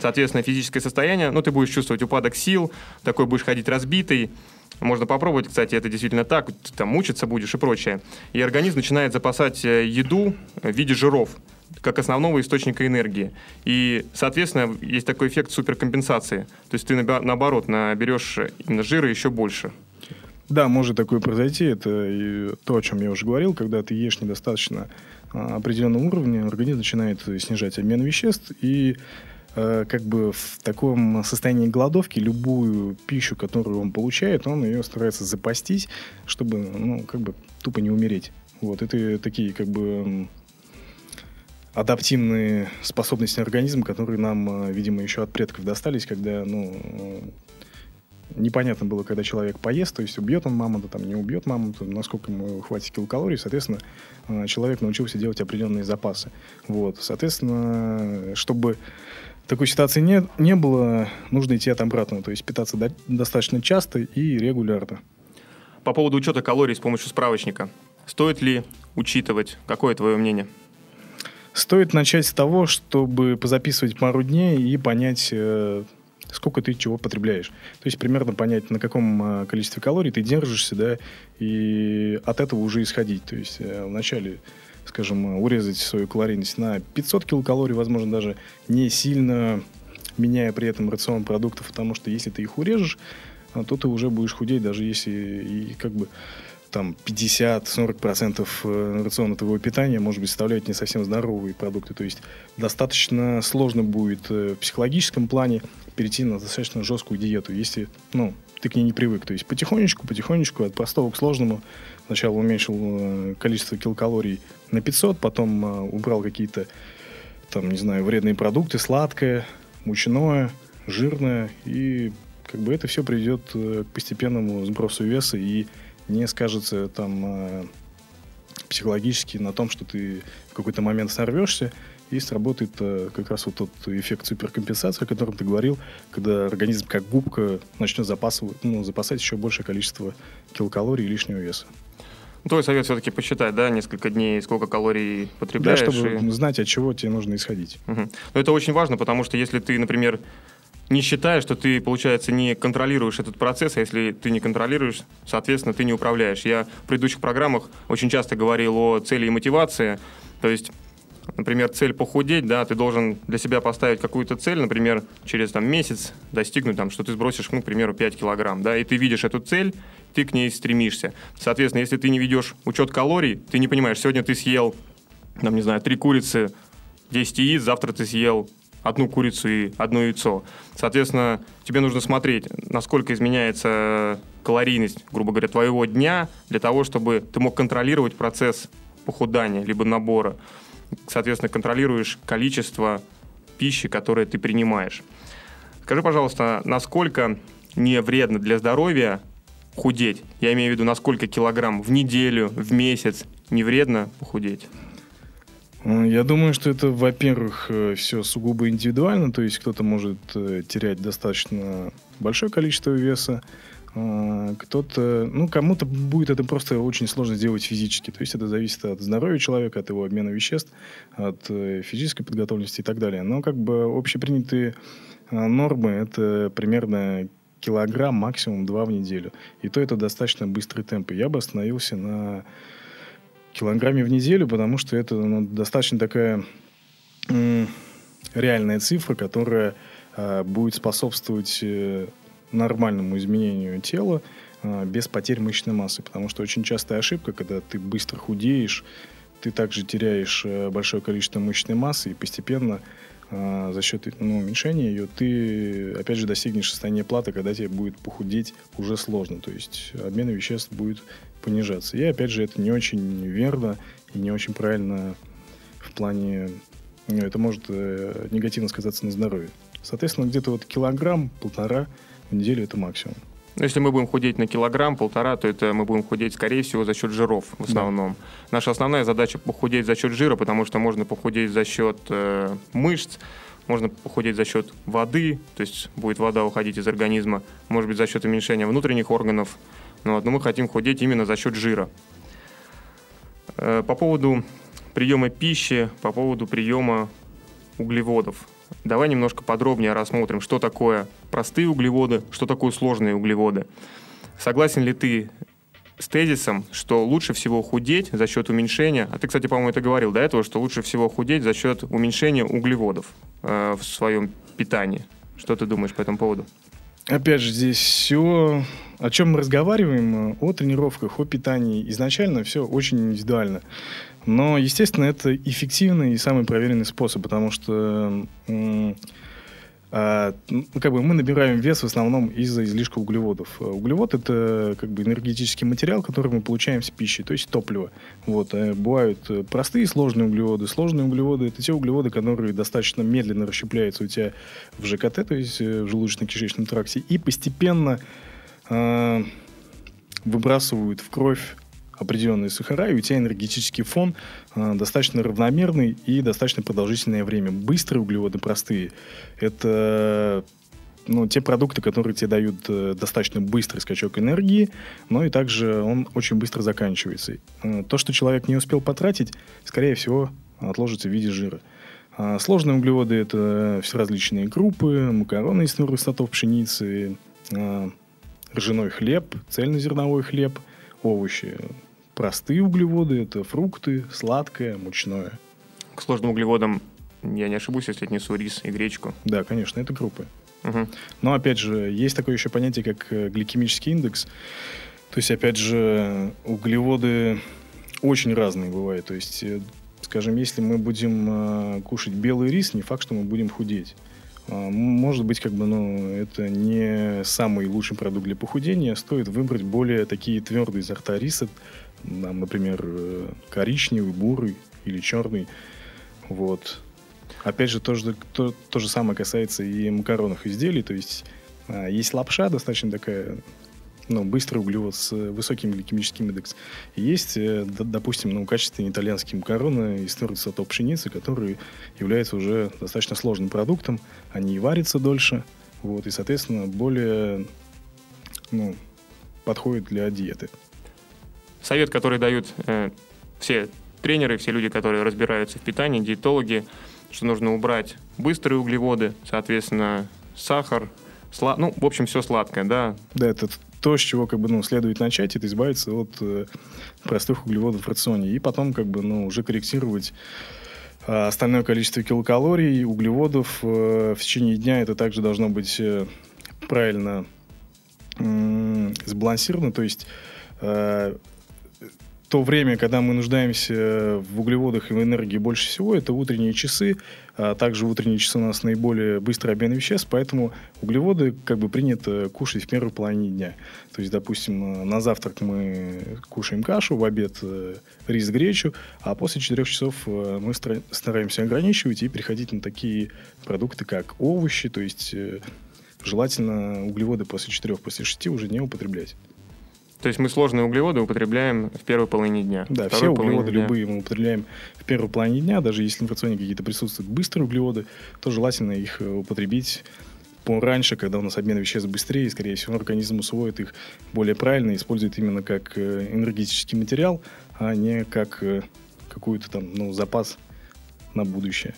соответственно, физическое состояние, ну, ты будешь чувствовать упадок сил, такой будешь ходить разбитый, можно попробовать, кстати, это действительно так, ты там мучиться будешь и прочее. И организм начинает запасать э, еду в виде жиров, как основного источника энергии. И, соответственно, есть такой эффект суперкомпенсации. То есть ты, наоборот, наберешь именно жира еще больше. Да, может такое произойти. Это то, о чем я уже говорил, когда ты ешь недостаточно а, определенного уровня, организм начинает снижать обмен веществ, и Э, как бы в таком состоянии голодовки любую пищу, которую он получает, он ее старается запастись, чтобы, ну, как бы тупо не умереть. Вот, это такие, как бы, адаптивные способности организма, которые нам, э, видимо, еще от предков достались, когда, ну, непонятно было, когда человек поест, то есть убьет он мамонта, там, не убьет мамонта, насколько ему хватит килокалорий, соответственно, э, человек научился делать определенные запасы. Вот, соответственно, чтобы такой ситуации не, не было, нужно идти от обратного, то есть питаться до, достаточно часто и регулярно. по поводу учета калорий с помощью справочника. Стоит ли учитывать? Какое твое мнение? Стоит начать с того, чтобы позаписывать пару дней и понять, э, сколько ты чего потребляешь. То есть примерно понять, на каком э, количестве калорий ты держишься, да, и от этого уже исходить. То есть э, вначале, скажем, урезать свою калорийность на 500 килокалорий, возможно, даже не сильно меняя при этом рацион продуктов, потому что если ты их урежешь, то ты уже будешь худеть, даже если и как бы там 50-40% э, рациона твоего питания может быть составляют не совсем здоровые продукты. То есть достаточно сложно будет э, в психологическом плане перейти на достаточно жесткую диету, если ну, ты к ней не привык. То есть потихонечку, потихонечку, от простого к сложному. Сначала уменьшил э, количество килокалорий на 500, потом убрал какие-то, там, не знаю, вредные продукты, сладкое, мучное, жирное. И как бы это все приведет к постепенному сбросу веса и не скажется там э, психологически на том, что ты в какой-то момент сорвешься, и сработает э, как раз вот тот эффект суперкомпенсации, о котором ты говорил, когда организм как губка начнет запасывать, ну, запасать еще большее количество килокалорий и лишнего веса. Ну, твой совет все-таки посчитать, да, несколько дней, сколько калорий потребляешь. Да, чтобы и... знать, от чего тебе нужно исходить. Угу. Но это очень важно, потому что если ты, например, не считая, что ты, получается, не контролируешь этот процесс, а если ты не контролируешь, соответственно, ты не управляешь. Я в предыдущих программах очень часто говорил о цели и мотивации, то есть например, цель похудеть, да, ты должен для себя поставить какую-то цель, например, через там, месяц достигнуть, там, что ты сбросишь, ну, к примеру, 5 килограмм, да, и ты видишь эту цель, ты к ней стремишься. Соответственно, если ты не ведешь учет калорий, ты не понимаешь, сегодня ты съел, там, не знаю, три курицы, 10 яиц, завтра ты съел одну курицу и одно яйцо. Соответственно, тебе нужно смотреть, насколько изменяется калорийность, грубо говоря, твоего дня, для того, чтобы ты мог контролировать процесс похудания, либо набора. Соответственно, контролируешь количество пищи, которое ты принимаешь. Скажи, пожалуйста, насколько не вредно для здоровья худеть? Я имею в виду, насколько килограмм в неделю, в месяц не вредно похудеть? Я думаю, что это, во-первых, э, все сугубо индивидуально, то есть кто-то может э, терять достаточно большое количество веса, кто-то, ну, кому-то будет это просто очень сложно сделать физически. То есть это зависит от здоровья человека, от его обмена веществ, от э, физической подготовленности и так далее. Но как бы общепринятые нормы это примерно килограмм, максимум два в неделю. И то это достаточно быстрый темп. я бы остановился на килограмме в неделю, потому что это ну, достаточно такая реальная цифра, которая э, будет способствовать э, нормальному изменению тела э, без потери мышечной массы. Потому что очень частая ошибка, когда ты быстро худеешь, ты также теряешь э, большое количество мышечной массы и постепенно э, за счет ну, уменьшения ее ты опять же достигнешь состояния платы, когда тебе будет похудеть уже сложно. То есть обмен веществ будет понижаться. И опять же, это не очень верно и не очень правильно в плане... Ну, это может э, негативно сказаться на здоровье. Соответственно, где-то вот килограмм, полтора неделю это максимум. Но если мы будем худеть на килограмм, полтора, то это мы будем худеть, скорее всего, за счет жиров в основном. Да. Наша основная задача похудеть за счет жира, потому что можно похудеть за счет э, мышц, можно похудеть за счет воды, то есть будет вода уходить из организма, может быть, за счет уменьшения внутренних органов, ну, вот, но мы хотим худеть именно за счет жира. Э, по поводу приема пищи, по поводу приема углеводов. Давай немножко подробнее рассмотрим, что такое простые углеводы, что такое сложные углеводы. Согласен ли ты с тезисом, что лучше всего худеть за счет уменьшения, а ты, кстати, по-моему, это говорил до этого, что лучше всего худеть за счет уменьшения углеводов э, в своем питании. Что ты думаешь по этому поводу? Опять же, здесь все, о чем мы разговариваем, о тренировках, о питании, изначально все очень индивидуально. Но, естественно, это эффективный и самый проверенный способ, потому что а, ну, как бы мы набираем вес в основном из-за излишка углеводов. А углевод это как бы энергетический материал, который мы получаем с пищей, то есть топливо. Вот. А бывают э, простые сложные углеводы. Сложные углеводы это те углеводы, которые достаточно медленно расщепляются у тебя в ЖКТ, то есть э, в желудочно-кишечном тракте, и постепенно э, выбрасывают в кровь определенные сахара, и у тебя энергетический фон э, достаточно равномерный и достаточно продолжительное время. Быстрые углеводы, простые, это ну, те продукты, которые тебе дают э, достаточно быстрый скачок энергии, но и также он очень быстро заканчивается. Э, то, что человек не успел потратить, скорее всего, отложится в виде жира. А сложные углеводы – это все различные крупы, макароны из твердых сортов пшеницы, э, ржаной хлеб, цельнозерновой хлеб, овощи. Простые углеводы – это фрукты, сладкое, мучное. К сложным углеводам я не ошибусь, если отнесу рис и гречку. Да, конечно, это крупы. Угу. Но, опять же, есть такое еще понятие, как э, гликемический индекс. То есть, опять же, углеводы очень разные бывают. То есть, э, скажем, если мы будем э, кушать белый рис, не факт, что мы будем худеть. А, Может быть, как бы, ну, это не самый лучший продукт для похудения. Стоит выбрать более такие твердые сорта риса, там, например, э, коричневый, бурый или черный. Вот. Опять же, то же, то, то же самое касается и макаронных изделий. То есть а, есть лапша, достаточно такая, ну, быстрый углевод с высоким гликемическим индексом. Есть, э, допустим, ну, качественные итальянские макароны из твердых сортов пшеницы, которые являются уже достаточно сложным продуктом. Они и варятся дольше, вот, и, соответственно, более, ну, подходят для диеты. Совет, который дают э, все тренеры, все люди, которые разбираются в питании, диетологи, что нужно убрать быстрые углеводы, соответственно, сахар, сла... ну, в общем, все сладкое, да. Да, это то, с чего как бы, ну, следует начать, это избавиться от э, простых углеводов в рационе. И потом как бы, ну, уже корректировать э, остальное количество килокалорий, углеводов э, в течение дня. Это также должно быть э, правильно м, сбалансировано. То есть э, то время, когда мы нуждаемся в углеводах и в энергии больше всего, это утренние часы. А также утренние часы у нас наиболее быстрый обмен веществ, поэтому углеводы как бы принято кушать в первой половине дня. То есть, допустим, на завтрак мы кушаем кашу, в обед э, рис, гречу, а после 4 часов э, мы стараемся ограничивать и переходить на такие продукты, как овощи, то есть э, желательно углеводы после 4, после 6 уже не употреблять. То есть мы сложные углеводы употребляем в первой половине дня. Да, все углеводы дня. любые мы употребляем в первой половине дня, даже если в рационе какие-то присутствуют быстрые углеводы, то желательно их э, употребить пораньше, когда у нас обмен веществ быстрее, и, скорее всего, организм усвоит их более правильно использует именно как э, энергетический материал, а не как э, какой-то там, ну, запас на будущее.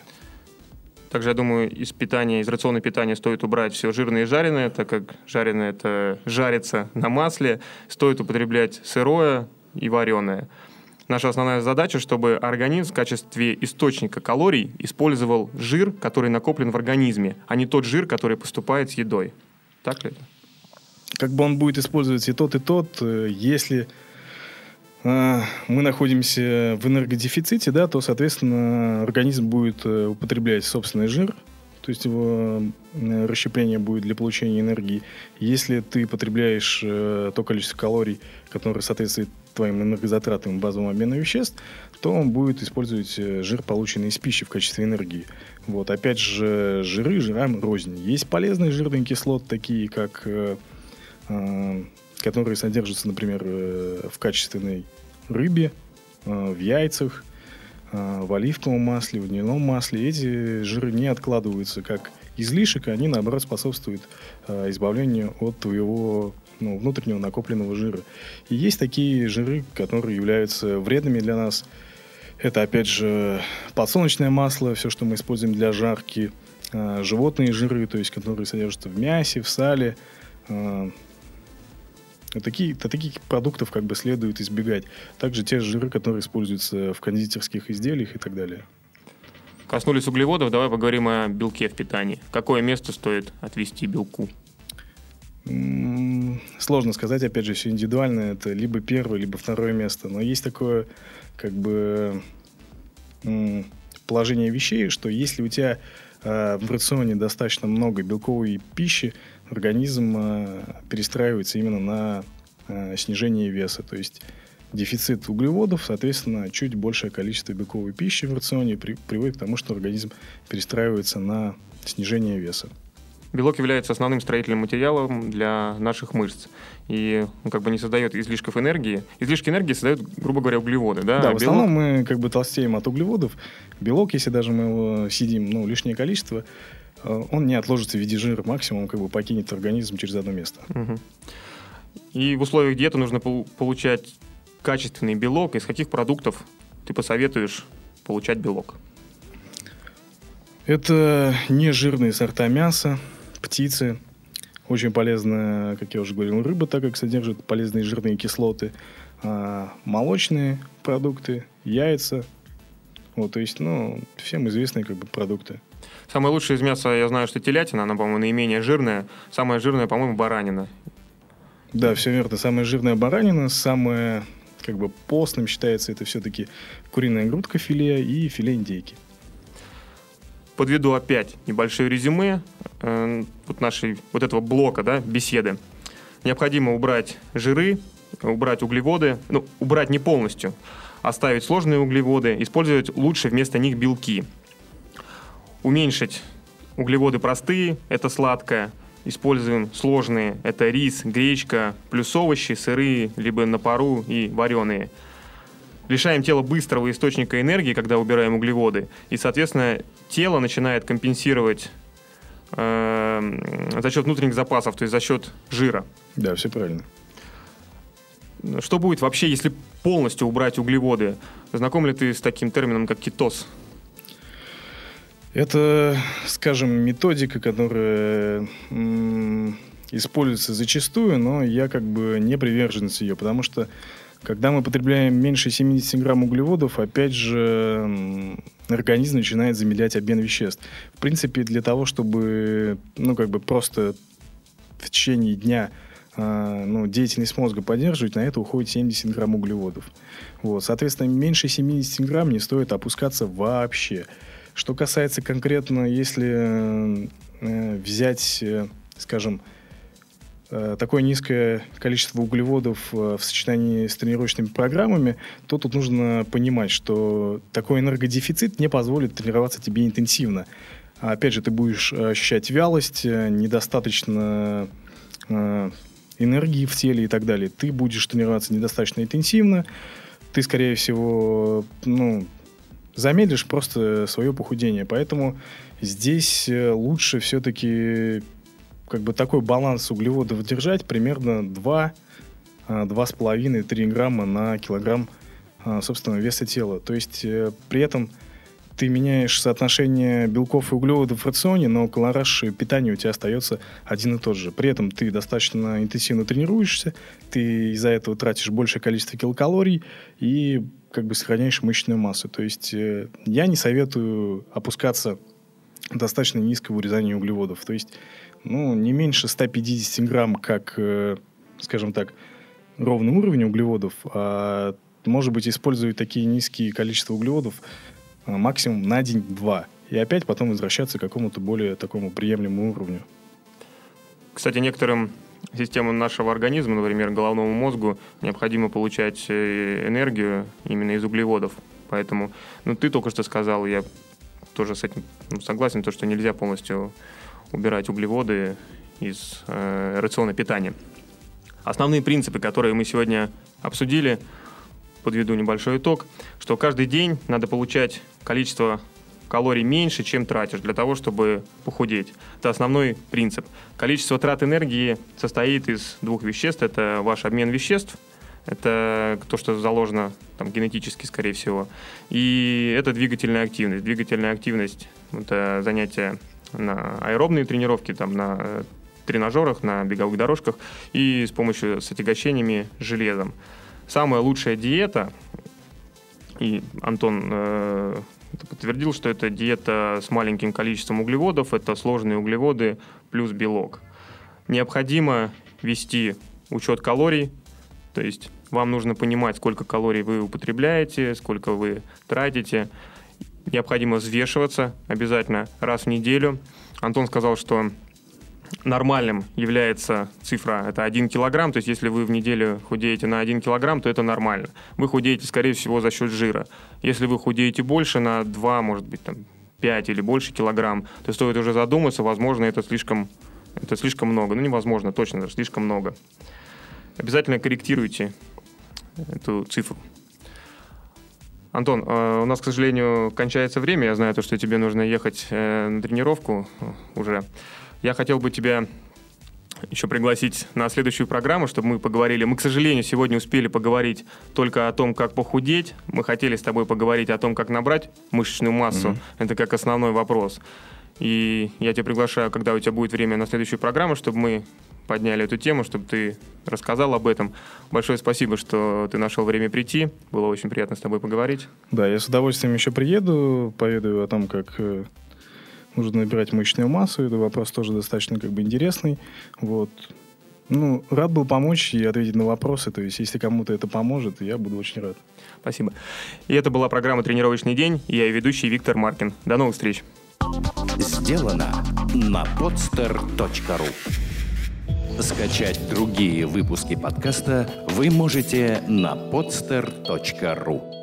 Также, я думаю, из питания, из рациона питания стоит убрать все жирное и жареное, так как жареное это жарится на масле. Стоит употреблять сырое и вареное. Наша основная задача, чтобы организм в качестве источника калорий использовал жир, который накоплен в организме, а не тот жир, который поступает с едой. Так ли это? как бы он будет использовать и тот, и тот, э, если мы находимся в энергодефиците, да, то, соответственно, организм будет э, употреблять собственный жир, то есть его э, расщепление будет для получения энергии. Если ты потребляешь э, то количество калорий, которое соответствует твоим энергозатратам и базовым обмену веществ, то он будет использовать жир, полученный из пищи в качестве энергии. Вот, опять же, жиры жирам рознь. Есть полезные жирные кислоты, такие как которые содержатся, например, э, в качественной рыбе, э, в яйцах, э, в оливковом масле, в льняном масле. Эти жиры не откладываются как излишек, они, наоборот, способствуют избавлению от твоего ну, внутреннего накопленного жира. И есть такие жиры, которые являются вредными для нас. Это, опять же, подсолнечное масло, все, что мы используем для жарки, животные жиры, то есть которые содержатся в мясе, в сале. Э, Такие, то таких продуктов как бы следует избегать. Также те жиры, которые используются в кондитерских изделиях и так далее. Коснулись углеводов, давай поговорим о белке в питании. Какое место стоит отвести белку? Сложно сказать, опять же, все индивидуально. Это либо первое, либо второе место. Но есть такое, как бы, положение вещей, что если у тебя э, в рационе достаточно много белковой пищи, организм э, перестраивается именно на э, снижение веса. То есть дефицит углеводов, соответственно, чуть большее количество белковой пищи в рационе при- приводит к тому, что организм перестраивается на снижение веса. Белок является основным строительным материалом для наших мышц. И он как бы не создает излишков энергии. Излишки энергии создают, грубо говоря, углеводы. Да, Да, А в белок- основном мы как бы толстеем от углеводов. Белок, если даже мы его съедим, ну, лишнее количество, он не отложится в виде жира, максимум как бы покинет организм через одно место. И в условиях диеты нужно пол- получать качественный белок. Из каких продуктов ты посоветуешь получать белок? Это нежирные сорта мяса, птицы. Очень полезная, как я уже говорил, рыба, так как содержит полезные жирные кислоты. А, молочные продукты, яйца. Вот, то есть, ну, всем известные как бы продукты. Самое лучшее из мяса, я знаю, что телятина, она, по-моему, наименее жирная. Самая жирная, по-моему, баранина. Да, все верно. Самая жирная баранина, самая как бы постным считается это все-таки куриная грудка филе и филе индейки. Подведу опять небольшое резюме э, вот нашей вот этого блока, да, беседы. Необходимо убрать жиры, убрать углеводы, ну, убрать не полностью, оставить сложные углеводы, использовать лучше вместо них белки. Уменьшить углеводы простые, это сладкое, используем сложные, это рис, гречка, плюс овощи, сырые, либо на пару и вареные. Лишаем тело быстрого источника энергии, когда убираем углеводы, и, соответственно, тело начинает компенсировать э, за счет внутренних запасов, то есть за счет жира. Да, все правильно. Что будет вообще, если полностью убрать углеводы? Знаком ли ты с таким термином, как кетоз? Это, скажем, методика, которая используется зачастую, но я как бы не приверженец ее, потому что когда мы потребляем меньше 70 грамм углеводов, опять же, организм начинает замедлять обмен веществ. В принципе, для того, чтобы, ну, как бы просто в течение дня а, ну, деятельность мозга поддерживать, на это уходит 70 грамм углеводов. Вот, соответственно, меньше 70 грамм не стоит опускаться вообще. Что касается конкретно, если э, взять, э, скажем, э, такое низкое количество углеводов э, в сочетании с тренировочными программами, то тут нужно понимать, что такой энергодефицит не позволит тренироваться тебе интенсивно. А опять же, ты будешь ощущать вялость, э, недостаточно э, энергии в теле и так далее. Ты будешь тренироваться недостаточно интенсивно, ты, скорее всего, ну, замедлишь просто свое похудение. Поэтому здесь э, лучше все-таки как бы такой баланс углеводов держать примерно 2, 2,5-3 грамма на килограмм собственного веса тела. То есть э, при этом ты меняешь соотношение белков и углеводов в рационе, но колораж питания у тебя остается один и тот же. При этом ты достаточно интенсивно тренируешься, ты из-за этого тратишь большее количество килокалорий и как бы сохраняешь мышечную массу. То есть э, я не советую опускаться достаточно низкого урезания углеводов. То есть, ну, не меньше 150 грамм, как, э, скажем так, ровный уровень углеводов, а может быть использовать такие низкие количества углеводов а, максимум на день-два. И опять потом возвращаться к какому-то более такому приемлемому уровню. Кстати, некоторым системам нашего организма, например, головному мозгу, необходимо получать э, энергию именно из углеводов. Поэтому, ну, ты только что сказал, я тоже с этим ну, согласен, то, что нельзя полностью убирать углеводы из э, рациона питания. Основные принципы, которые мы сегодня обсудили, подведу небольшой итог, что каждый день надо получать количество калорий меньше, чем тратишь для того, чтобы похудеть. Это основной принцип. Количество трат энергии состоит из двух веществ. Это ваш обмен веществ, это то, что заложено там, генетически, скорее всего. И это двигательная активность. Двигательная активность – это занятия на аэробные тренировки, там, на э, тренажерах, на беговых дорожках и с помощью с отягощениями железом. Самая лучшая диета, и Антон э, подтвердил, что это диета с маленьким количеством углеводов, это сложные углеводы плюс белок. Необходимо вести учет калорий, то есть вам нужно понимать, сколько калорий вы употребляете, сколько вы тратите. Необходимо взвешиваться обязательно раз в неделю. Антон сказал, что нормальным является цифра, это 1 килограмм, то есть если вы в неделю худеете на 1 килограмм, то это нормально. Вы худеете, скорее всего, за счет жира. Если вы худеете больше, на 2, может быть, там, 5 или больше килограмм, то стоит уже задуматься, возможно, это слишком, это слишком много. Ну, невозможно, точно, слишком много. Обязательно корректируйте эту цифру. Антон, э, у нас, к сожалению, кончается время. Я знаю, то, что тебе нужно ехать э, на тренировку уже. Я хотел бы тебя еще пригласить на следующую программу, чтобы мы поговорили. Мы, к сожалению, сегодня успели поговорить только о том, как похудеть. Мы хотели с тобой поговорить о том, как набрать мышечную массу. Mm-hmm. Это как основной вопрос. И я тебя приглашаю, когда у тебя будет время на следующую программу, чтобы мы подняли эту тему, чтобы ты рассказал об этом. Большое спасибо, что ты нашел время прийти. Было очень приятно с тобой поговорить. Да, я с удовольствием еще приеду, поведаю о том, как э, нужно набирать мышечную массу. Это вопрос тоже достаточно как бы интересный. Вот. Ну, рад был помочь и ответить на вопросы. То есть, если кому-то это поможет, я буду очень рад. Спасибо. И это была программа «Тренировочный день». Я ее ведущий Виктор Маркин. До новых встреч. Сделано на podster.ru Скачать другие выпуски подкаста вы можете на podster.ru